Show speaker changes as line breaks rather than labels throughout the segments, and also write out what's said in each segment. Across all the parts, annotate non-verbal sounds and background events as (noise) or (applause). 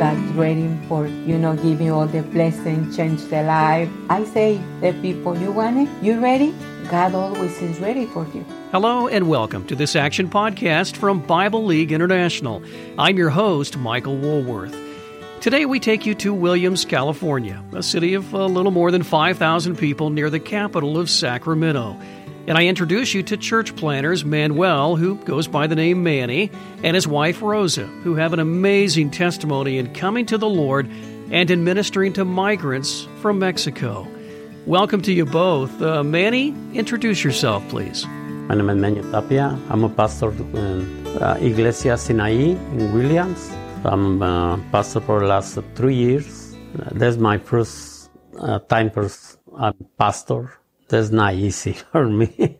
God's waiting for, you know, you all the blessing, change the life. I say, the people, you want it? You ready? God always is ready for you.
Hello and welcome to this Action Podcast from Bible League International. I'm your host, Michael Woolworth. Today we take you to Williams, California, a city of a little more than 5,000 people near the capital of Sacramento. And I introduce you to church planters Manuel, who goes by the name Manny, and his wife Rosa, who have an amazing testimony in coming to the Lord and in ministering to migrants from Mexico. Welcome to you both. Uh, Manny, introduce yourself, please.
My name is Manuel Tapia. I'm a pastor in uh, Iglesia Sinai in Williams. I'm a pastor for the last three years. That's my first uh, time as a pastor that's not easy (laughs) for me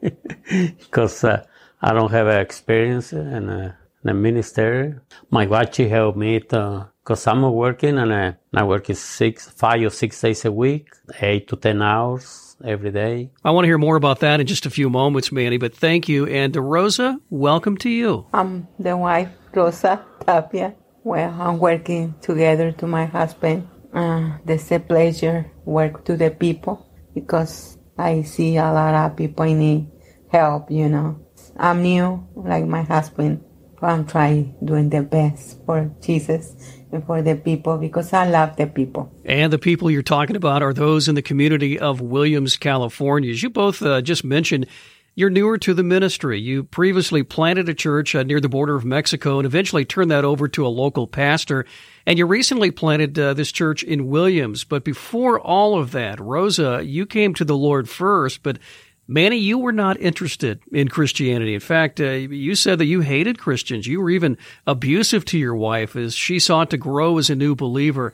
because uh, I don't have experience in a, in a ministry. My wife she helped me because I'm working and uh, I work six, five or six days a week, eight to ten hours every day.
I want to hear more about that in just a few moments, Manny. But thank you, and uh, Rosa, welcome to you.
I'm the wife, Rosa Tapia. Well, I'm working together to my husband. Uh, there's a pleasure work to the people because I see a lot of people need help, you know. I'm new, like my husband, I'm trying doing the best for Jesus and for the people because I love the people.
And the people you're talking about are those in the community of Williams, California. As you both uh, just mentioned, you're newer to the ministry. You previously planted a church uh, near the border of Mexico and eventually turned that over to a local pastor. And you recently planted uh, this church in Williams. But before all of that, Rosa, you came to the Lord first, but Manny, you were not interested in Christianity. In fact, uh, you said that you hated Christians. You were even abusive to your wife as she sought to grow as a new believer.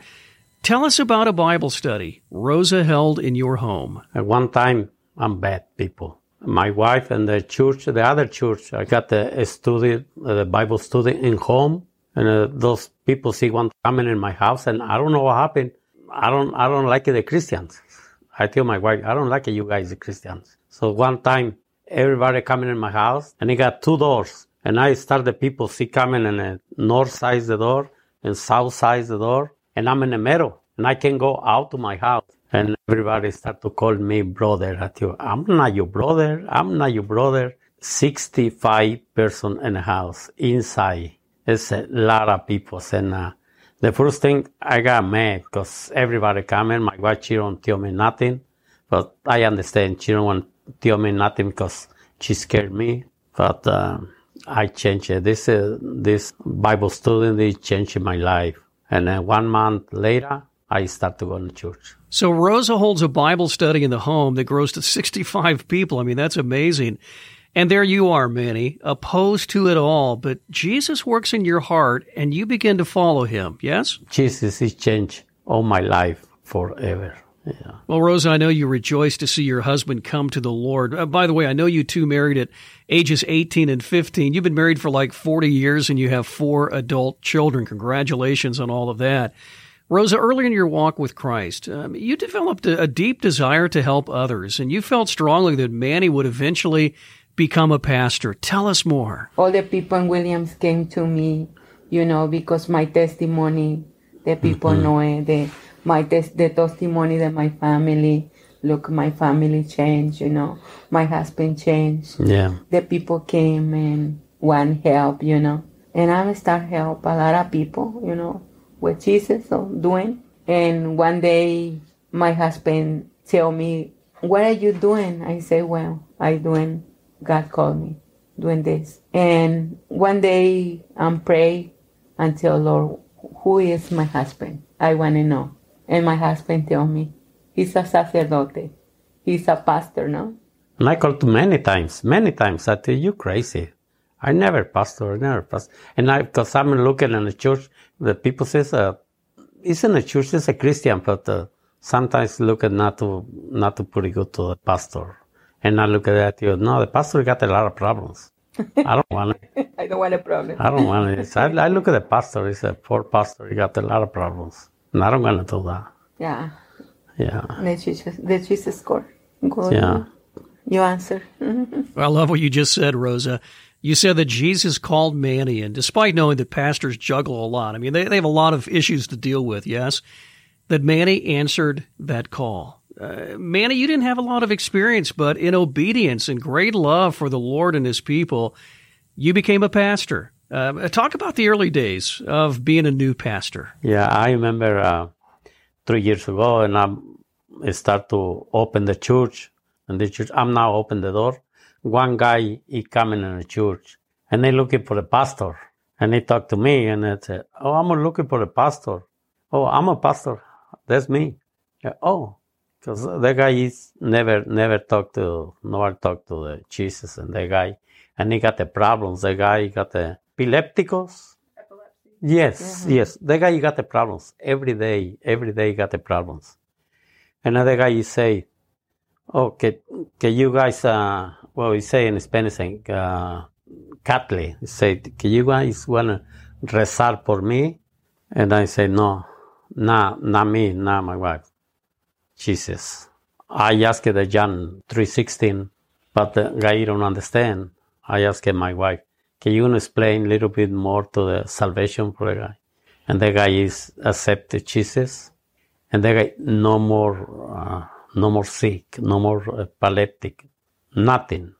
Tell us about a Bible study Rosa held in your home.
At one time, I'm bad people my wife and the church, the other church, I got a, study, the Bible study in home, and uh, those people see one coming in my house, and I don't know what happened. I don't, I don't like the Christians. I tell my wife, I don't like you guys, the Christians. So one time, everybody coming in my house, and it got two doors, and I start the people see coming in the north side the door and south side the door, and I'm in the middle, and I can go out to my house. And everybody start to call me brother. At you, I'm not your brother. I'm not your brother. 65 person in the house inside. It's a lot of people. And uh, the first thing I got mad because everybody coming. My wife, she don't tell me nothing. But I understand she don't want tell me nothing because she scared me. But uh, I changed it. This, uh, this Bible student, they changed my life. And then one month later, I start to go to church.
So Rosa holds a Bible study in the home that grows to 65 people. I mean, that's amazing. And there you are, Manny, opposed to it all, but Jesus works in your heart and you begin to follow him, yes?
Jesus has changed all my life forever. Yeah.
Well, Rosa, I know you rejoice to see your husband come to the Lord. Uh, by the way, I know you two married at ages 18 and 15. You've been married for like 40 years and you have four adult children. Congratulations on all of that. Rosa, early in your walk with Christ, um, you developed a, a, deep desire to help others, and you felt strongly that Manny would eventually become a pastor. Tell us more.
All the people in Williams came to me, you know, because my testimony, the people mm-hmm. know it, the, my tes- the testimony that my family, look, my family changed, you know, my husband changed.
Yeah.
The people came and want help, you know, and I start help a lot of people, you know with Jesus or doing. And one day my husband tell me, what are you doing? I say, well, I doing, God called me doing this. And one day I'm pray and tell Lord, who is my husband? I want to know. And my husband tell me, he's a sacerdote. He's a pastor, no?
And I called many times, many times. I tell you crazy. I never pastor, I never pastor. And I, because I'm looking in the church, the people says, uh, isn't a church is a Christian, but uh, sometimes look at not to not to pretty good to the pastor, and I look at that, you no, the pastor got a lot of problems. I don't want
it. (laughs) I don't want a problem.
I don't want it. I, I look at the pastor. He's a poor pastor. He got a lot of problems, and I don't want to do that.
Yeah.
Yeah.
The Jesus, the Jesus score.
Good. Yeah.
You answer. (laughs)
I love what you just said, Rosa. You said that Jesus called Manny, and despite knowing that pastors juggle a lot, I mean, they, they have a lot of issues to deal with, yes, that Manny answered that call. Uh, Manny, you didn't have a lot of experience, but in obedience and great love for the Lord and his people, you became a pastor. Uh, talk about the early days of being a new pastor.
Yeah, I remember uh, three years ago, and I start to open the church, and the church. I'm now open the door. One guy he coming in the church, and they looking for the pastor, and he talked to me, and I said, "Oh, I'm looking for a pastor. Oh, I'm a pastor. That's me. Yeah, oh, because the guy is never never talked to never talked to the Jesus, and the guy, and he got the problems. The guy got the epilepticos. Epilepsy. Yes, mm-hmm. yes. The guy got the problems every day. Every day got the problems. And another guy, he say, "Oh, can, can you guys?" Uh, well, he say in Spanish, uh, "Catle." He say, "Can you guys wanna rezar por me?" And I say, "No, not not me, not my wife. Jesus." I asked the John three sixteen, but the guy don't understand. I asked my wife, can you explain a little bit more to the salvation for the guy? And the guy is accepted Jesus, and the guy no more, uh, no more sick, no more epileptic, nothing.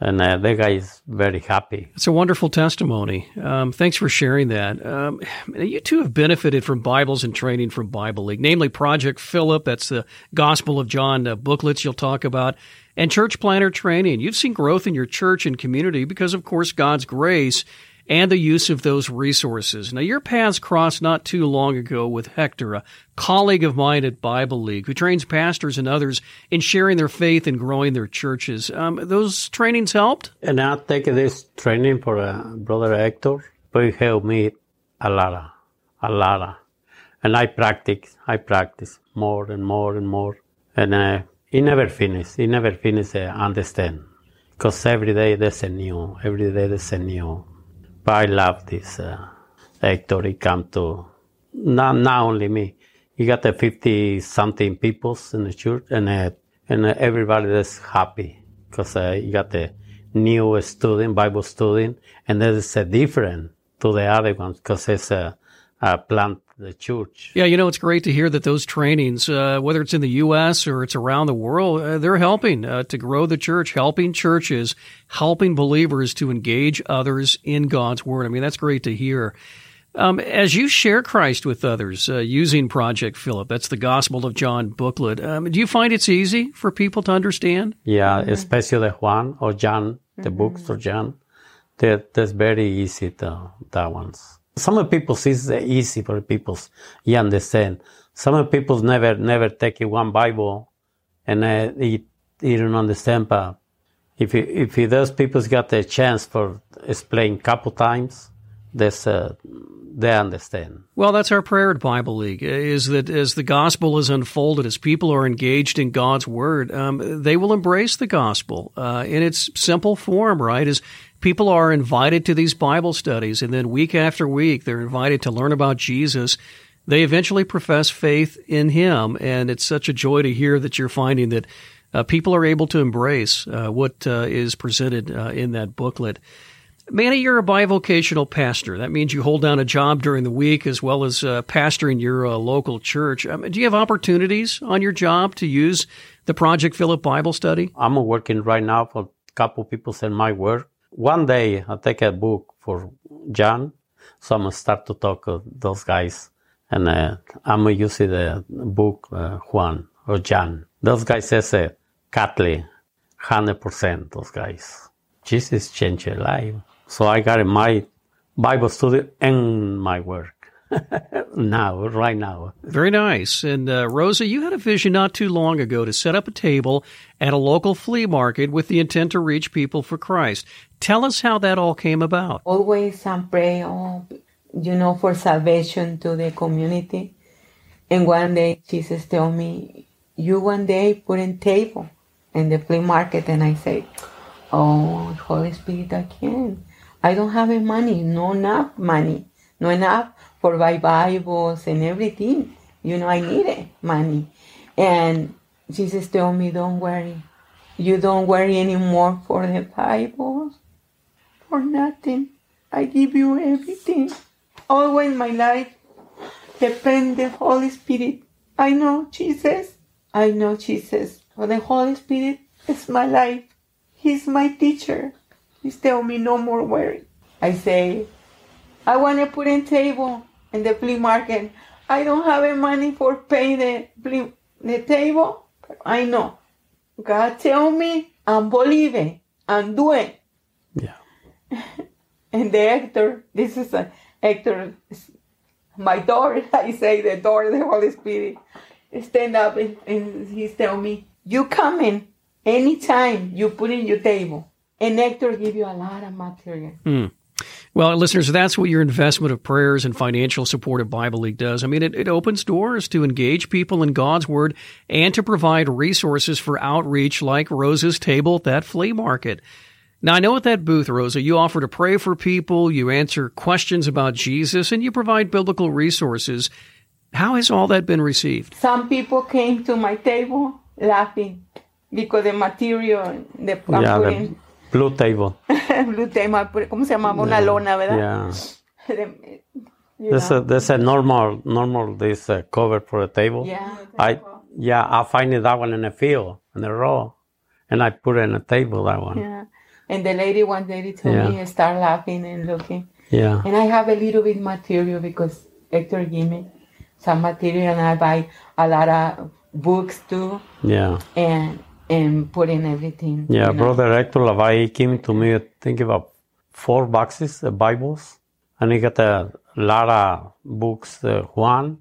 And uh, the guy is very happy.
It's a wonderful testimony. Um, thanks for sharing that. Um, you two have benefited from Bibles and training from Bible League, namely Project Philip. That's the Gospel of John uh, booklets you'll talk about and church planter training. You've seen growth in your church and community because, of course, God's grace and the use of those resources. Now, your paths crossed not too long ago with Hector, a colleague of mine at Bible League, who trains pastors and others in sharing their faith and growing their churches. Um, those trainings helped?
And I take this training for uh, Brother Hector, but it helped me a lot, a lot. And I practice, I practice more and more and more. And uh, he never finished. He never finished uh, understand. Because every day there's a new, every day there's a new. I love this uh, Hector. He come to, not, not only me. He got the 50 something peoples in the church and, uh, and uh, everybody is happy because uh, he got the new student, Bible student, and that is uh, different to the other ones because it's a, a plant the church.
Yeah, you know, it's great to hear that those trainings, uh, whether it's in the U.S. or it's around the world, uh, they're helping uh, to grow the church, helping churches, helping believers to engage others in God's Word. I mean, that's great to hear. Um, as you share Christ with others uh, using Project Philip, that's the Gospel of John booklet, um, do you find it's easy for people to understand?
Yeah, mm-hmm. especially Juan or John, the mm-hmm. books of John. That, that's very easy, to, that ones. Some people it's easy for people. You understand. Some people never never take one Bible, and uh, he, don't understand. But if if he, those people got the chance for explain couple times, this uh, they understand.
Well, that's our prayer at Bible League is that as the gospel is unfolded, as people are engaged in God's word, um, they will embrace the gospel uh, in its simple form, right? As people are invited to these Bible studies, and then week after week, they're invited to learn about Jesus. They eventually profess faith in Him, and it's such a joy to hear that you're finding that uh, people are able to embrace uh, what uh, is presented uh, in that booklet. Manny, you're a bivocational pastor. That means you hold down a job during the week as well as uh, pastoring your uh, local church. Um, do you have opportunities on your job to use the Project Philip Bible Study?
I'm working right now for a couple people in my work one day I take a book for John, so I'm gonna start to talk those guys, and uh, I'm use the book uh, Juan or John. Those guys says uh, Catholic, hundred percent. Those guys, Jesus changed your life. So I got my Bible study and my work. (laughs) now, right now.
Very nice. And uh, Rosa, you had a vision not too long ago to set up a table at a local flea market with the intent to reach people for Christ. Tell us how that all came about.
Always some pray, oh, you know, for salvation to the community. And one day Jesus told me, you one day put in table in the flea market. And I say, oh, Holy Spirit, I can't. I don't have any money, no enough money, no enough for buy Bibles and everything. You know, I needed money. And Jesus told me, don't worry. You don't worry anymore for the Bibles. for nothing. I give you everything. Always my life depend the Holy Spirit. I know Jesus. I know Jesus. For the Holy Spirit is my life. He's my teacher. He's telling me no more worry. I say, I want to put in table in the flea market. I don't have money for pay the flea, the table. I know. God tell me I'm believing. I'm doing.
Yeah. (laughs)
And the Hector, this is a Hector, my daughter, (laughs) I say the daughter, the Holy Spirit, stand up and, and he's tell me, you come in anytime you put in your table. An Hector give you a lot of material. Hmm.
Well, listeners, that's what your investment of prayers and financial support of Bible League does. I mean, it, it opens doors to engage people in God's Word and to provide resources for outreach like Rosa's table at that flea market. Now, I know at that booth, Rosa, you offer to pray for people, you answer questions about Jesus, and you provide biblical resources. How has all that been received?
Some people came to my table laughing because the material, the I'm
yeah, the
putting
blue table. (laughs)
blue table, ¿cómo se llamaba? Una lona, ¿verdad?
Yeah. (laughs)
You
There's
know.
a there's a normal normal this uh, cover for a table.
Yeah.
I yeah I find it that one in the field in the row, and I put it in a table that one.
Yeah. And the lady, one lady told
Yeah.
me, start laughing and looking.
Yeah.
And I have a little bit material because Hector gave me some material and I buy a lot of books too
Yeah.
and and put in everything.
Yeah, brother Hector Lavai came to me, I think about four boxes of Bibles, and he got a lot of books, uh, Juan,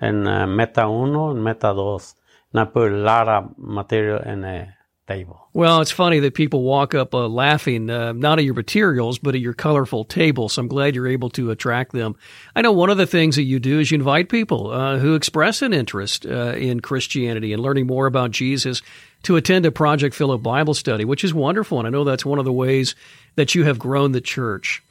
and uh, Meta Uno and Meta Dos, and I put a lot of material in a table.
Well, it's funny that people walk up uh, laughing, uh, not at your materials, but at your colorful table. So I'm glad you're able to attract them. I know one of the things that you do is you invite people uh, who express an interest uh, in Christianity and learning more about Jesus to attend a Project Philip Bible study, which is wonderful. And I know that's one of the ways that you have grown the church.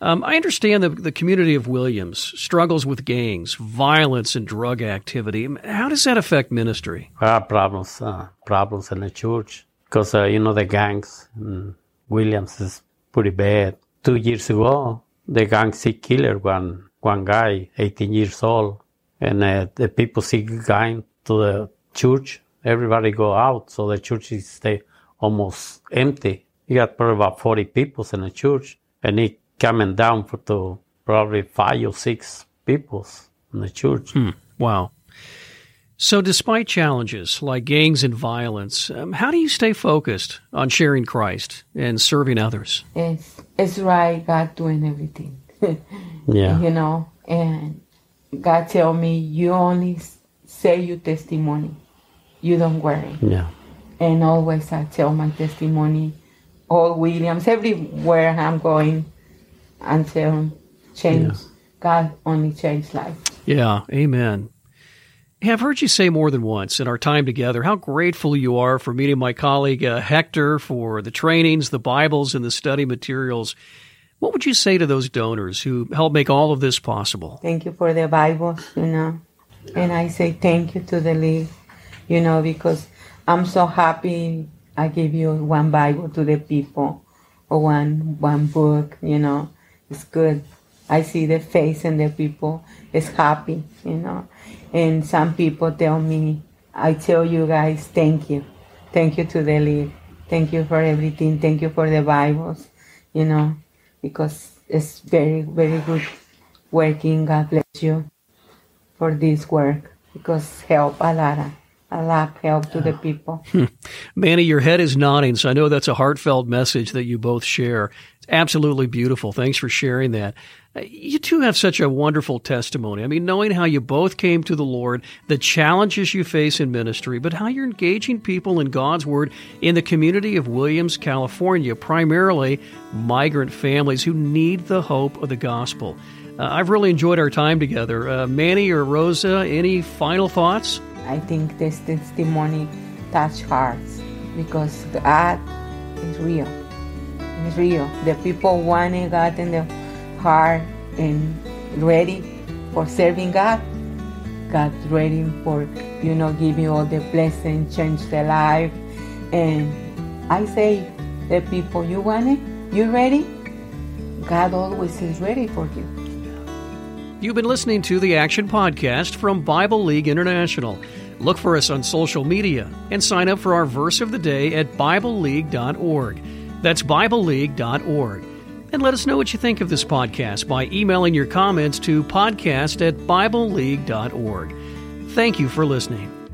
Um, I understand that the community of Williams struggles with gangs, violence, and drug activity. How does that affect ministry?
There are problems, uh, problems in the church, because, uh, you know, the gangs in Williams is pretty bad. Two years ago, the gang see killer one, one guy, 18 years old, and uh, the people see going to the church. Everybody go out, so the church is stay almost empty. You got probably about 40 people in the church, and he coming down for to probably five or six people in the church.
Wow. So, despite challenges like gangs and violence, um, how do you stay focused on sharing Christ and serving others?
It's, it's right, God doing everything. (laughs)
Yeah.
you know, and God tell me, you only say your testimony. You don't worry.
Yeah.
and always I tell my testimony, all Williams, everywhere I'm going, until change. God only changed life.
Yeah, amen. Hey, I've heard you say more than once in our time together how grateful you are for meeting my colleague uh, Hector for the trainings, the Bibles, and the study materials. What would you say to those donors who help make all of this possible?
Thank you for the Bibles, you know, and I say thank you to the league, you know, because I'm so happy. I give you one Bible to the people, or one one book, you know, it's good. I see the face in the people is happy, you know. And some people tell me, I tell you guys, thank you. Thank you to the league. Thank you for everything. Thank you for the Bibles, you know, because it's very, very good working. God bless you for this work because help a lot, a lot help to the people.
Manny, your head is nodding, so I know that's a heartfelt message that you both share. It's absolutely beautiful. Thanks for sharing that. Uh, You two have such a wonderful testimony. I mean, knowing how you both came to the Lord, the challenges you face in ministry, but how you're engaging people in God's Word in the community of Williams, California, primarily migrant families who need the hope of the gospel. Uh, I've really enjoyed our time together. Uh, Manny or Rosa, any final thoughts?
I think this testimony touch hearts because God is real. It's real. The people wanting God in their heart and ready for serving God. God ready for, you know, you all the blessing, change their life. And I say, the people, you want it? You ready? God always is ready for you.
You've been listening to the Action Podcast from Bible League International. Look for us on social media and sign up for our verse of the day at BibleLeague.org. That's BibleLeague.org. And let us know what you think of this podcast by emailing your comments to podcast at BibleLeague.org. Thank you for listening.